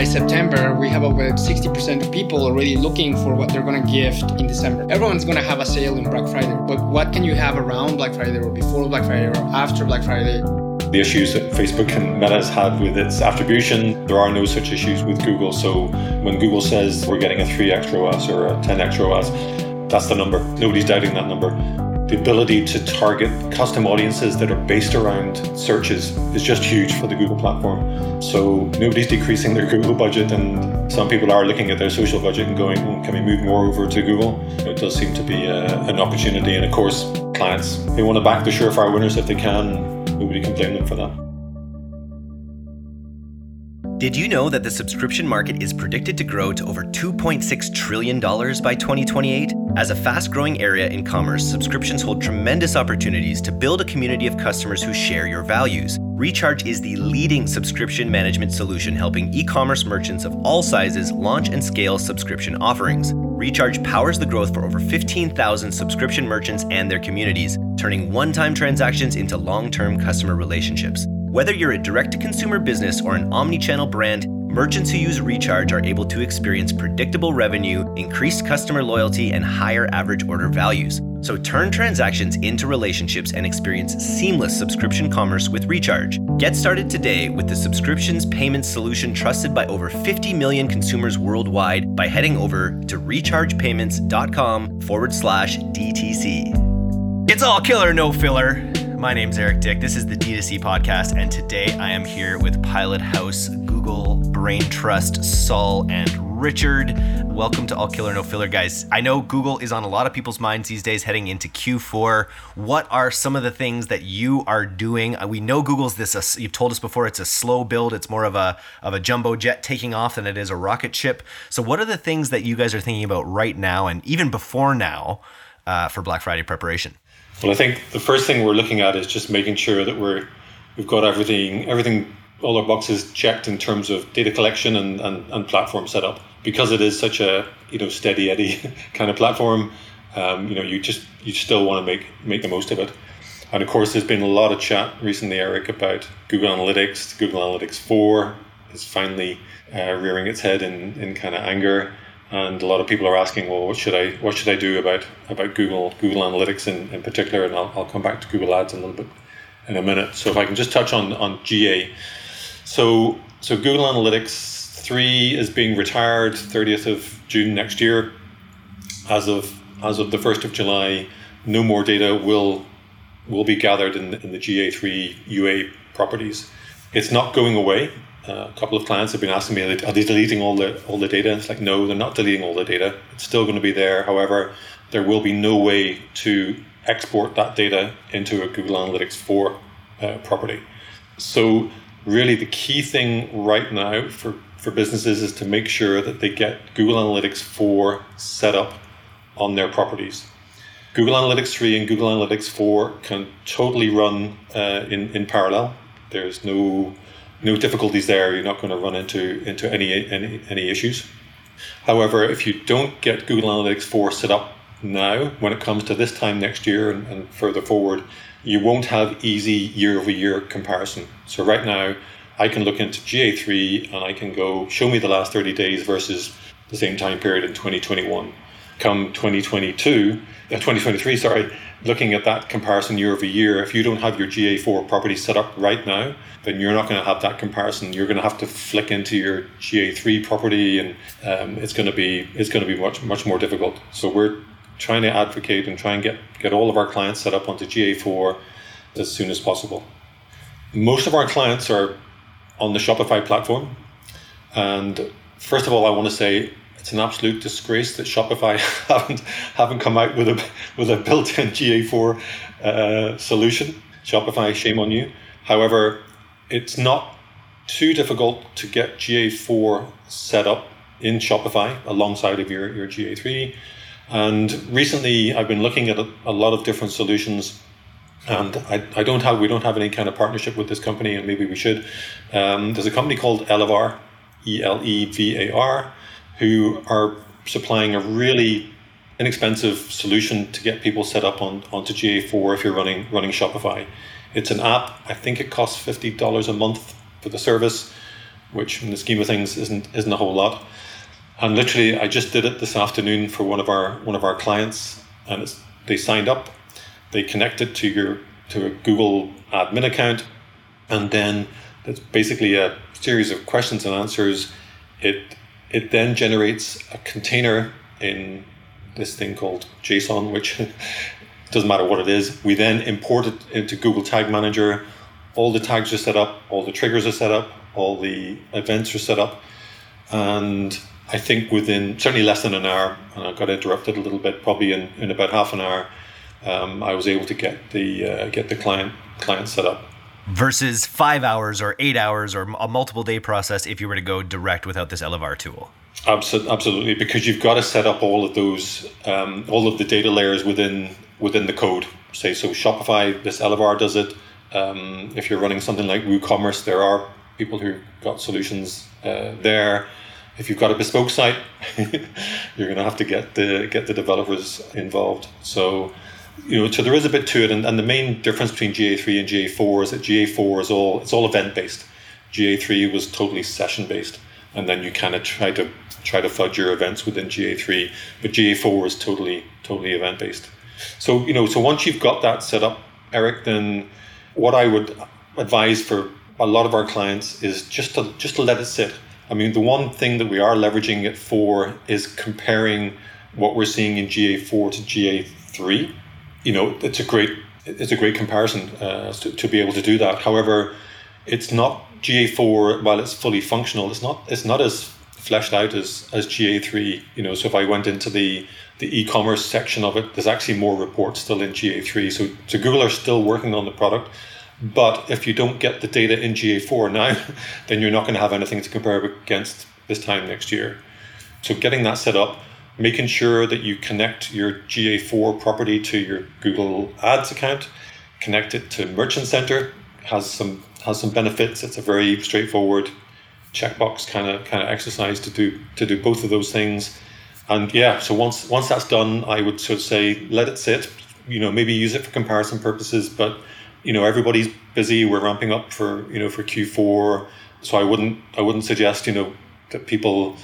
by September, we have about 60% of people already looking for what they're going to gift in December. Everyone's going to have a sale in Black Friday, but what can you have around Black Friday or before Black Friday or after Black Friday? the issues that Facebook and Meta has had with its attribution. There are no such issues with Google. So when Google says we're getting a 3x ROAS or a 10x ROAS, that's the number. Nobody's doubting that number the ability to target custom audiences that are based around searches is just huge for the Google platform. So nobody's decreasing their Google budget, and some people are looking at their social budget and going, oh, can we move more over to Google? It does seem to be a, uh, an opportunity. And of course, clients, they want to back the surefire winners if they can. Nobody can blame them for that. Did you know that the subscription market is predicted to grow to over $2.6 trillion by 2028? As a fast growing area in commerce, subscriptions hold tremendous opportunities to build a community of customers who share your values. Recharge is the leading subscription management solution helping e commerce merchants of all sizes launch and scale subscription offerings. Recharge powers the growth for over 15,000 subscription merchants and their communities, turning one time transactions into long term customer relationships. Whether you're a direct to consumer business or an omni channel brand, merchants who use Recharge are able to experience predictable revenue, increased customer loyalty, and higher average order values. So turn transactions into relationships and experience seamless subscription commerce with Recharge. Get started today with the subscriptions payment solution trusted by over 50 million consumers worldwide by heading over to rechargepayments.com forward slash DTC. It's all killer, no filler. My name's Eric Dyck. This is the D2C podcast, and today I am here with Pilot House, Google, Brain Trust, Saul, and Richard. Welcome to All Killer No Filler, guys. I know Google is on a lot of people's minds these days heading into Q4. What are some of the things that you are doing? Uh, we know Google's this, uh, you've told us before, it's a slow build. It's more of a, of a jumbo jet taking off than it is a rocket ship. So, what are the things that you guys are thinking about right now and even before now uh, for Black Friday preparation? Well, I think the first thing we're looking at is just making sure that we're we've got everything everything all our boxes checked in terms of data collection and, and, and platform setup because it is such a you know steady eddy kind of platform. Um, you know, you just you still want to make make the most of it. And of course, there's been a lot of chat recently, Eric, about Google Analytics. Google Analytics 4 is finally uh, rearing its head in, in kind of anger and a lot of people are asking, well, what should I what should I do about about Google Google Analytics in, in particular? And I'll, I'll come back to Google Ads a little bit in a minute. So if I can just touch on on GA, so so Google Analytics three is being retired 30th of June next year. As of as of the first of July, no more data will will be gathered in, in the GA3 UA properties. It's not going away a couple of clients have been asking me, are they deleting all the all the data? It's like, no, they're not deleting all the data. It's still going to be there. However, there will be no way to export that data into a Google Analytics 4 uh, property. So, really, the key thing right now for, for businesses is to make sure that they get Google Analytics 4 set up on their properties. Google Analytics 3 and Google Analytics 4 can totally run uh, in, in parallel. There's no no difficulties there. You're not going to run into into any any any issues. However, if you don't get Google Analytics 4 set up now, when it comes to this time next year and, and further forward, you won't have easy year over year comparison. So right now, I can look into GA3 and I can go show me the last 30 days versus the same time period in 2021. Come 2022, uh, 2023, sorry, looking at that comparison year over year, if you don't have your GA4 property set up right now, then you're not going to have that comparison. You're going to have to flick into your GA3 property, and um, it's going to be it's going to be much much more difficult. So we're trying to advocate and try and get get all of our clients set up onto GA4 as soon as possible. Most of our clients are on the Shopify platform, and first of all, I want to say it's an absolute disgrace that Shopify haven't haven't come out with a with a built-in GA4 uh, solution. Shopify, shame on you. However, it's not too difficult to get GA4 set up in Shopify alongside of your, your GA3. And recently, I've been looking at a, a lot of different solutions and I, I don't have we don't have any kind of partnership with this company and maybe we should um, there's a company called Elevar e-l-e-v-a-r who are supplying a really inexpensive solution to get people set up on onto GA4 if you're running running Shopify. It's an app. I think it costs fifty dollars a month for the service, which in the scheme of things isn't isn't a whole lot. And literally, I just did it this afternoon for one of our one of our clients, and they signed up, they connected to your to a Google admin account, and then it's basically a series of questions and answers. It it then generates a container in this thing called JSON, which doesn't matter what it is. We then import it into Google Tag Manager. All the tags are set up, all the triggers are set up, all the events are set up, and I think within certainly less than an hour, and I got interrupted a little bit, probably in, in about half an hour, um, I was able to get the uh, get the client client set up versus five hours or eight hours or a multiple day process if you were to go direct without this Elevar tool. Absolutely, because you've got to set up all of those, um, all of the data layers within within the code. Say so, Shopify, this Elevar does it. Um, if you're running something like WooCommerce, there are people who've got solutions uh, there. If you've got a bespoke site, you're going to have to get the get the developers involved. So you know, so there is a bit to it, and, and the main difference between GA3 and GA4 is that GA4 is all it's all event based. GA3 was totally session based, and then you kind of try to try to fudge your events within GA3, but GA4 is totally totally event based. So you know, so once you've got that set up, Eric, then what I would advise for a lot of our clients is just to just to let it sit. I mean, the one thing that we are leveraging it for is comparing what we're seeing in GA4 to GA3 you know, it's a great it's a great comparison uh, to, to be able to do that. However, it's not GA4 while it's fully functional. It's not it's not as fleshed out as as GA3. You know, so if I went into the the e-commerce section of it, there's actually more reports still in GA3. So so Google are still working on the product. But if you don't get the data in GA4 now, then you're not going to have anything to compare against this time next year. So getting that set up, making sure that you connect your GA4 property to your Google Ads account, connect it to Merchant Center has some has some benefits. It's a very straightforward checkbox kind of kind of exercise to do to do both of those things. And yeah, so once once that's done, I would sort of say let it sit. You know, maybe use it for comparison purposes, but you know everybody's busy. We're ramping up for you know for Q4, so I wouldn't I wouldn't suggest you know that people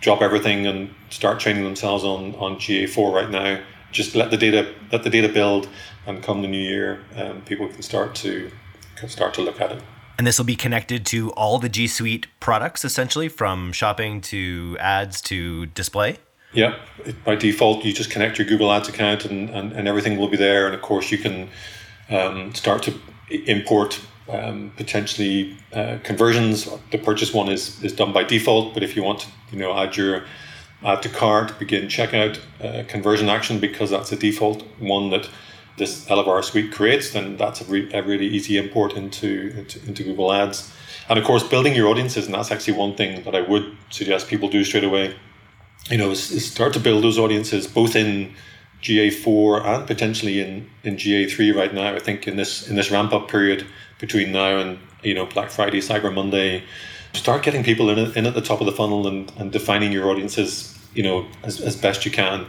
drop everything and start training themselves on on GA4 right now. Just let the data let the data build, and come the new year, um, people can start to can start to look at it. And this will be connected to all the G Suite products, essentially, from shopping to ads to display. Yeah, by default, you just connect your Google Ads account, and, and, and everything will be there. And of course, you can um, start to import um, potentially uh, conversions. The purchase one is is done by default, but if you want to, you know, add your add to cart, begin checkout uh, conversion action because that's a default one that this Elevar suite creates, then that's a, re- a really easy import into, into into Google Ads. And of course, building your audiences, and that's actually one thing that I would suggest people do straight away. You know, is, is start to build those audiences both in GA4 and potentially in, in GA3 right now. I think in this in this ramp up period between now and you know Black Friday, Cyber Monday, start getting people in, in at the top of the funnel and, and defining your audiences you know as, as best you can.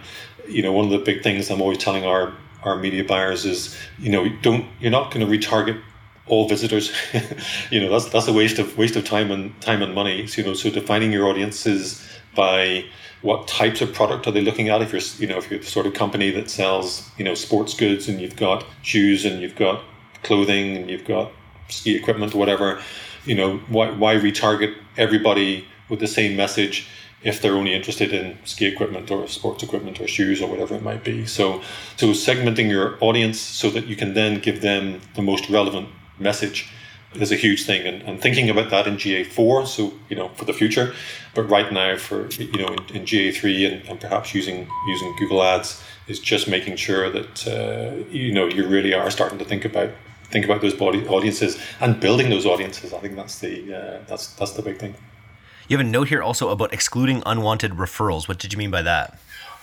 You know, one of the big things I'm always telling our our media buyers is you know don't you're not going to retarget all visitors. you know that's that's a waste of waste of time and time and money. So, you know, so defining your audiences by what types of product are they looking at. If you're you know if you're the sort of company that sells you know sports goods and you've got shoes and you've got clothing and you've got ski equipment whatever you know why, why retarget everybody with the same message if they're only interested in ski equipment or sports equipment or shoes or whatever it might be? So so segmenting your audience so that you can then give them the most relevant message is a huge thing and, and thinking about that in GA4 so you know for the future. But right now for you know in, in GA3 and, and, perhaps using using Google Ads is just making sure that uh, you know you really are starting to think about think about those body audiences and building those audiences. I think that's the uh, that's that's the big thing. You have a note here also about excluding unwanted referrals. What did you mean by that?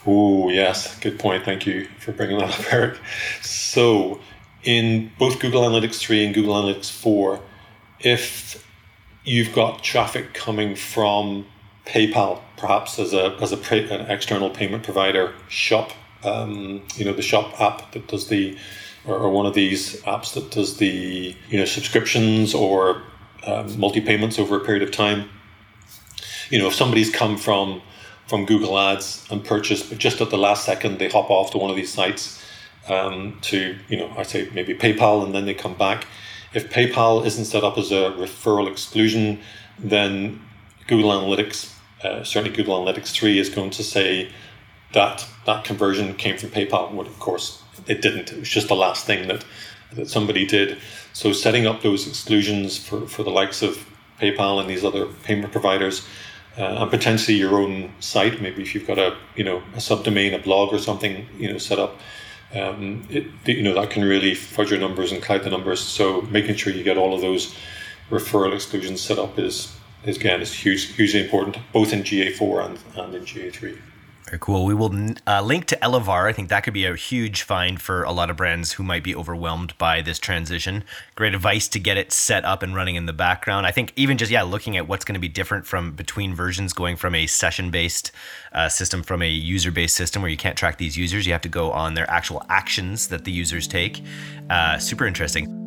Oh yes. Good point. Thank you for bringing that up Eric. So in both Google Analytics 3 and Google Analytics 4, if you've got traffic coming from PayPal, perhaps as a as a pay, an external payment provider, Shop, um, you know, the Shop app that does the, or, or, one of these apps that does the you know subscriptions or um, multi payments over a period of time. you know, if somebody's come from from Google Ads and purchased, but just at the last second they hop off to one of these sites um, to, you know, I say maybe PayPal, and then they come back. If PayPal isn't set up as a referral exclusion, then Google Analytics, uh, certainly Google Analytics 3, is going to say that that conversion came from PayPal. Well, of course, it didn't. It was just the last thing that, that somebody did. So setting up those exclusions for, for the likes of PayPal and these other payment providers, uh, and potentially your own site, maybe if you've got a you know a subdomain, a blog or something, you know, set up. Um, it, you know that can really fudge your numbers and cloud the numbers. So making sure you get all of those referral exclusions set up is, is again is huge, hugely important, both in GA4 and, and in GA3. Very cool. We will uh, link to Elevar. I think that could be a huge find for a lot of brands who might be overwhelmed by this transition. Great advice to get it set up and running in the background. I think even just yeah, looking at what's going to be different from between versions, going from a session-based uh, system from a user-based system where you can't track these users, you have to go on their actual actions that the users take. Uh, super interesting.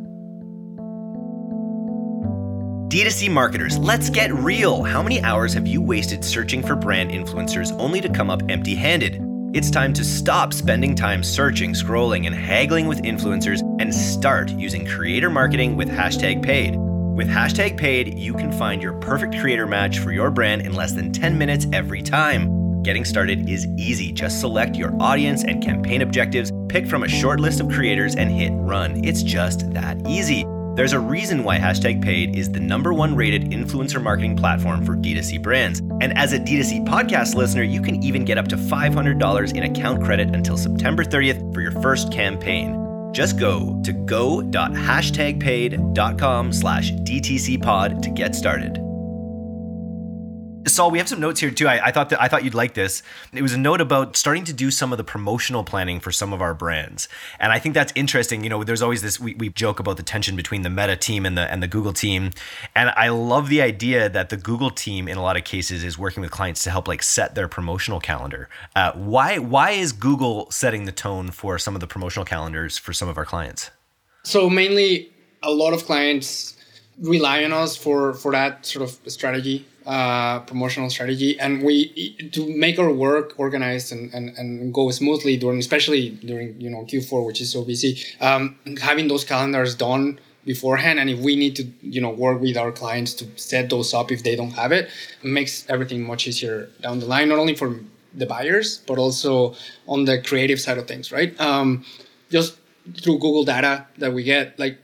D2C marketers, let's get real. How many hours have you wasted searching for brand influencers only to come up empty handed? It's time to stop spending time searching, scrolling, and haggling with influencers and start using creator marketing with hashtag paid. With hashtag paid, you can find your perfect creator match for your brand in less than 10 minutes every time. Getting started is easy. Just select your audience and campaign objectives, pick from a short list of creators, and hit run. It's just that easy. There's a reason why hashtag paid is the number one rated influencer marketing platform for D2C brands. And as a D2C podcast listener, you can even get up to $500 in account credit until September 30th for your first campaign. Just go to go.hashtagpaid.com slash DTCpod to get started. Saul, we have some notes here too. I, I, thought that I thought you'd like this. It was a note about starting to do some of the promotional planning for some of our brands, and I think that's interesting. You know, there's always this we, we joke about the tension between the Meta team and the and the Google team, and I love the idea that the Google team in a lot of cases is working with clients to help like set their promotional calendar. Uh, why why is Google setting the tone for some of the promotional calendars for some of our clients? So mainly, a lot of clients rely on us for for that sort of strategy uh, promotional strategy and we to make our work organized and, and, and go smoothly during especially during you know q4 which is so busy um, having those calendars done beforehand and if we need to you know work with our clients to set those up if they don't have it, it makes everything much easier down the line not only for the buyers but also on the creative side of things right? Um, just through google data that we get like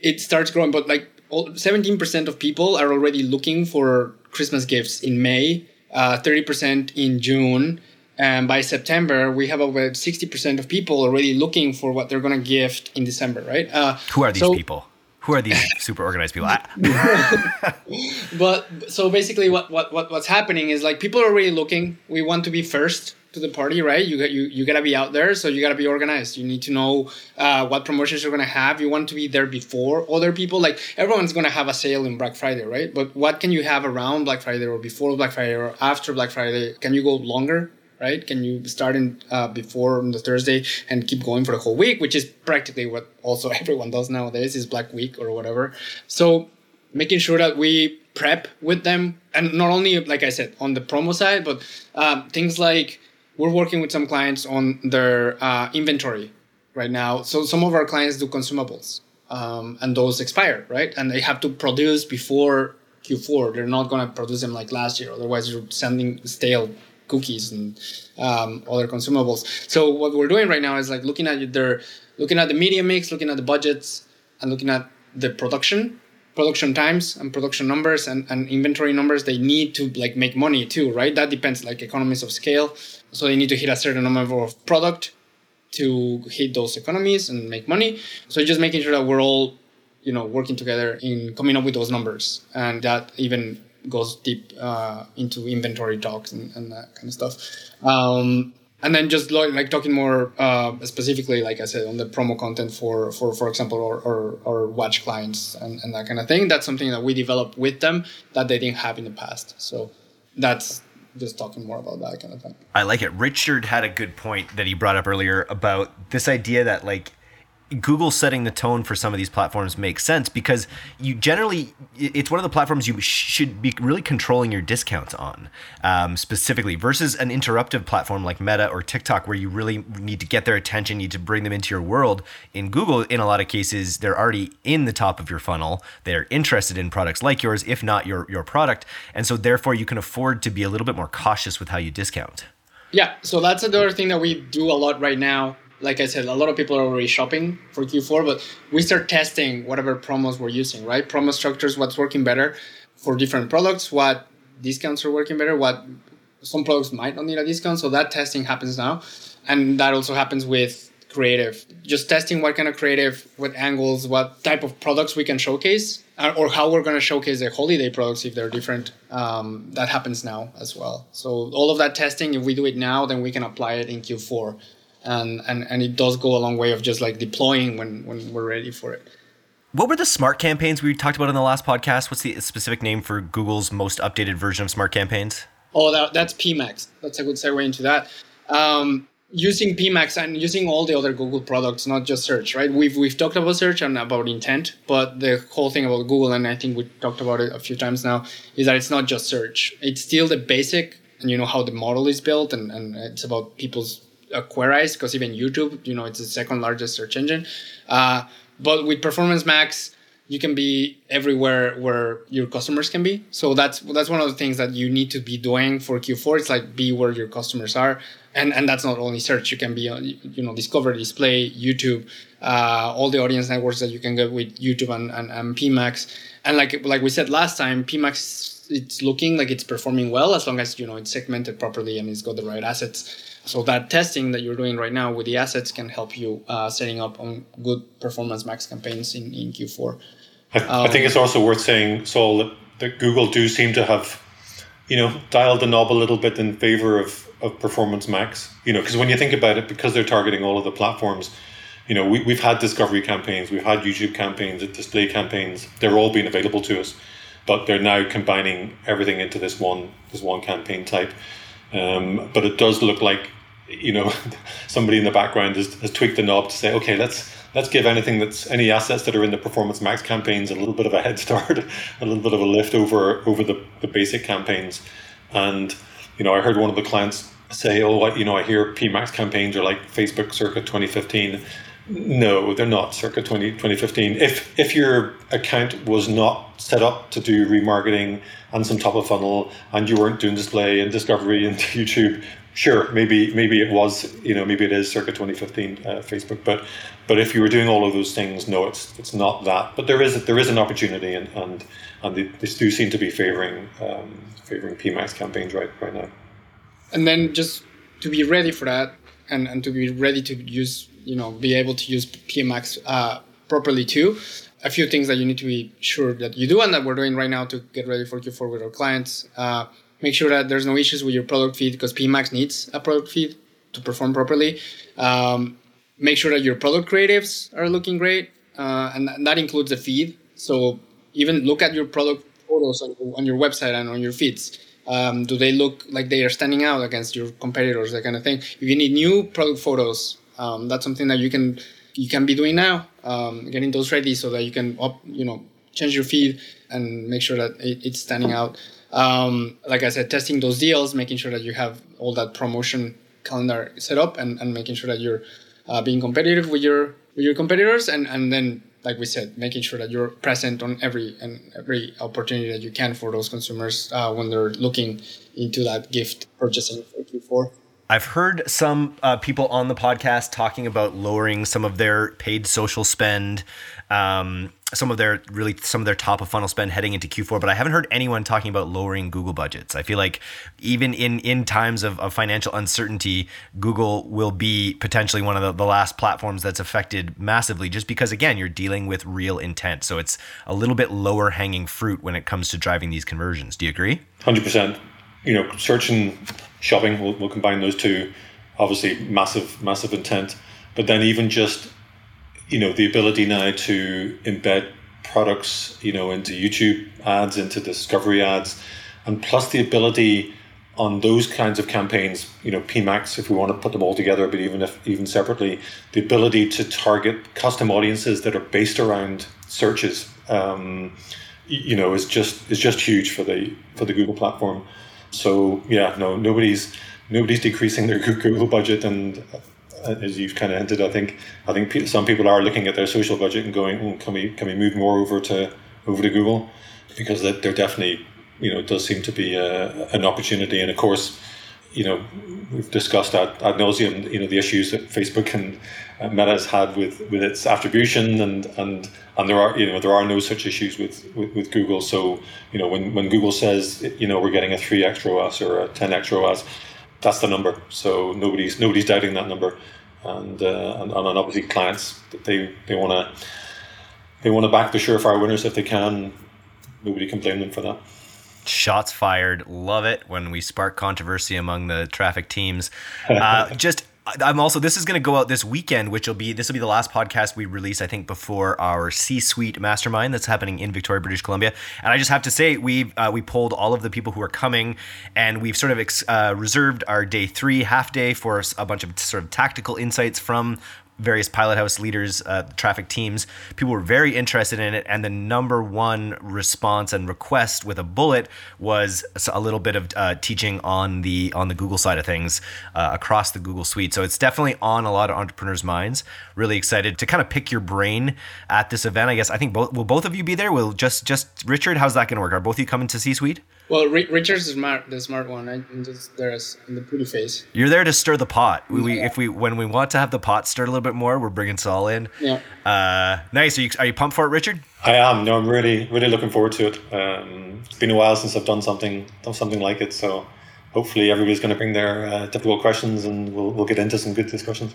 it starts growing but like 17% of people are already looking for Christmas gifts in May, uh, 30% in June. And by September, we have about 60% of people already looking for what they're going to gift in December, right? Uh, Who are these so, people? Who are these super organized people? but so basically, what, what, what what's happening is like people are already looking. We want to be first to the party, right? You got you you gotta be out there, so you gotta be organized. You need to know uh, what promotions you're gonna have. You want to be there before other people. Like everyone's gonna have a sale in Black Friday, right? But what can you have around Black Friday or before Black Friday or after Black Friday? Can you go longer? Right? Can you start in uh, before on the Thursday and keep going for the whole week, which is practically what also everyone does nowadays is Black Week or whatever. So making sure that we prep with them and not only like i said on the promo side but um, things like we're working with some clients on their uh, inventory right now. So some of our clients do consumables, um, and those expire, right? And they have to produce before Q4. They're not going to produce them like last year. Otherwise, you're sending stale cookies and um, other consumables. So what we're doing right now is like looking at their, looking at the media mix, looking at the budgets, and looking at the production production times and production numbers and, and inventory numbers they need to like make money too right? That depends like economies of scale. So they need to hit a certain number of product to hit those economies and make money. So just making sure that we're all you know working together in coming up with those numbers. And that even goes deep uh, into inventory talks and, and, that kind of stuff. Um, and then just like, like talking more uh, specifically, like I said, on the promo content for, for, for example, or, or, or watch clients and, and that kind of thing. That's something that we developed with them that they didn't have in the past. So that's just talking more about that kind of thing. I like it. Richard had a good point that he brought up earlier about this idea that like Google setting the tone for some of these platforms makes sense because you generally it's one of the platforms you should be really controlling your discounts on um, specifically versus an interruptive platform like Meta or TikTok where you really need to get their attention, you need to bring them into your world. In Google, in a lot of cases, they're already in the top of your funnel. They're interested in products like yours, if not your your product, and so therefore you can afford to be a little bit more cautious with how you discount. Yeah, so that's another thing that we do a lot right now like I said, a lot of people are already shopping for Q4, but we start testing whatever promos we're using, right? Promo structures, what's working better for different products, what discounts are working better, what some products might not need a discount. So that testing happens now. And that also happens with creative. Just testing what kind of creative, what angles, what type of products we can showcase, uh, or how we're going to showcase the holiday products if they're different. Um, that happens now as well. So all of that testing, if we do it now, then we can apply it in Q4 and, and and it does go a long way of just like deploying when when we're ready for it. What were the smart campaigns we talked about in the last podcast? What's the specific name for google's most updated version of smart campaigns? Oh that, that's pmax that's a good segue into that. Um, using pmax and using all the other google products not just search right? We've we've talked about search and about intent but the whole thing about google and i think we talked about it a few times now is that it's not just search. It's still the basic and you know how the model is built and, and it's about people's uh, queries because even YouTube, you know, it's the second largest search engine. Uh, but with Performance Max, you can be everywhere where your customers can be. So that's that's one of the things that you need to be doing for Q4. It's like be where your customers are, and and that's not only search. You can be on you know Discover, Display, YouTube, uh, all the audience networks that you can get with YouTube and, and, and PMax. And like like we said last time, PMax it's looking like it's performing well as long as you know it's segmented properly and it's got the right assets. So that testing that you're doing right now with the assets can help you uh, setting up on good performance max campaigns in, in Q4. I, um, I think it's also worth saying, Saul, that, that Google do seem to have, you know, dialed the knob a little bit in favor of, of performance max. You know, because when you think about it, because they're targeting all of the platforms, you know, we, we've had discovery campaigns, we've had YouTube campaigns, display campaigns. They're all being available to us, but they're now combining everything into this one this one campaign type. Um, but it does look like you know somebody in the background has, has tweaked the knob to say, okay, let's let's give anything that's any assets that are in the performance max campaigns a little bit of a head start, a little bit of a lift over over the, the basic campaigns. And you know, I heard one of the clients say, "Oh, you know, I hear PMax campaigns are like Facebook circa 2015." No, they're not circa 20, 2015. If if your account was not set up to do remarketing and some top of funnel, and you weren't doing display and discovery into YouTube, sure, maybe maybe it was, you know, maybe it is circa 2015 uh, Facebook. But but if you were doing all of those things, no, it's it's not that. But there is there is an opportunity, and and and they, they do seem to be favoring um, favoring PMax campaigns right right now. And then just to be ready for that, and and to be ready to use you know be able to use PMax uh, properly too. A few things that you need to be sure that you do and that we're doing right now to get ready for Q4 with our clients. Uh, make sure that there's no issues with your product feed because PMax needs a product feed to perform properly. Um, make sure that your product creatives are looking great, uh, and, and that includes the feed. So even look at your product photos on, on your website and on your feeds. Um, do they look like they are standing out against your competitors? That kind of thing. If you need new product photos, um, that's something that you can you can be doing now, um, getting those ready so that you can up, you know change your feed and make sure that it, it's standing out. Um, like I said, testing those deals, making sure that you have all that promotion calendar set up, and, and making sure that you're uh, being competitive with your with your competitors, and and then like we said, making sure that you're present on every and every opportunity that you can for those consumers uh, when they're looking into that gift purchasing for Q4. I've heard some uh, people on the podcast talking about lowering some of their paid social spend, um, some of their really some of their top of funnel spend heading into Q4, but I haven't heard anyone talking about lowering Google budgets. I feel like even in in times of, of financial uncertainty, Google will be potentially one of the, the last platforms that's affected massively, just because again you're dealing with real intent, so it's a little bit lower hanging fruit when it comes to driving these conversions. Do you agree? Hundred percent. You know, search and shopping. We'll, we'll combine those two. Obviously, massive, massive intent. But then even just, you know, the ability now to embed products, you know, into YouTube ads, into discovery ads, and plus the ability on those kinds of campaigns, you know, PMAX, if we want to put them all together, but even if even separately, the ability to target custom audiences that are based around searches, um, you know, is just is just huge for the for the Google platform. So yeah, no, nobody's nobody's decreasing their Google budget, and uh, as you've kind of hinted, I think I think some people are looking at their social budget and going, oh, can we can we move more over to over to Google because they're definitely you know, does seem to be a, an opportunity. And of course, you know, we've discussed ad, ad nauseum, you know, the issues that Facebook and uh, Meta has had with, with its attribution and, and, and there are, you know, there are no such issues with, with, with Google. So, you know, when, when Google says, you know, we're getting a 3x ROAS or a 10x ROAS, that's the number. So nobody's, nobody's doubting that number. And, uh, and, and obviously clients, they, they want to, they want to back the surefire winners if they can. Nobody can blame them for that. Shots fired. Love it when we spark controversy among the traffic teams. Uh, just I'm also this is going to go out this weekend, which will be this will be the last podcast we release, I think, before our C-suite mastermind that's happening in Victoria, British Columbia. And I just have to say, we uh, we polled all of the people who are coming, and we've sort of ex- uh, reserved our day three half day for a bunch of sort of tactical insights from various pilot house leaders, uh, traffic teams. People were very interested in it, and the number one response and request with a bullet was a little bit of uh, teaching on the on the Google side of things uh, across the Google suite. So it's definitely on a lot of entrepreneurs' minds. Really excited to kind of pick your brain at this event. I guess I think both will both of you be there. Will just just Richard, how's that going to work? Are both of you coming to C Suite? Well, Richard's the smart, the smart one. I'm just there as in the pretty face. You're there to stir the pot. We, we, if we when we want to have the pot stirred a little bit more, we're bringing Saul in. Yeah. Uh, nice. Are you are you pumped for it, Richard? I am. No, I'm really really looking forward to it. Um, it's been a while since I've done something done something like it, so hopefully everybody's going to bring their uh, difficult questions, and we'll we'll get into some good discussions.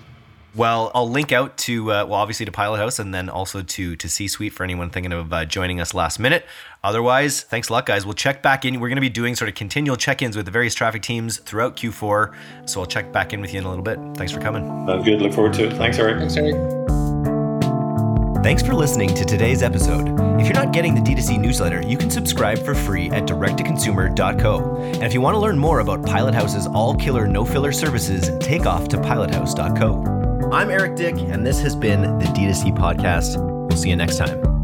Well, I'll link out to uh, well, obviously to Pilot House, and then also to to C Suite for anyone thinking of uh, joining us last minute. Otherwise, thanks a lot, guys. We'll check back in. We're going to be doing sort of continual check-ins with the various traffic teams throughout Q4, so I'll check back in with you in a little bit. Thanks for coming. Sounds good. Look forward to it. Thanks, Eric. Thanks, Eric. Thanks for listening to today's episode. If you're not getting the D2C newsletter, you can subscribe for free at directtoconsumer.co. And if you want to learn more about Pilot House's all killer, no filler services, take off to pilothouse.co. I'm Eric Dyck, and this has been the D2C podcast. We'll see you next time.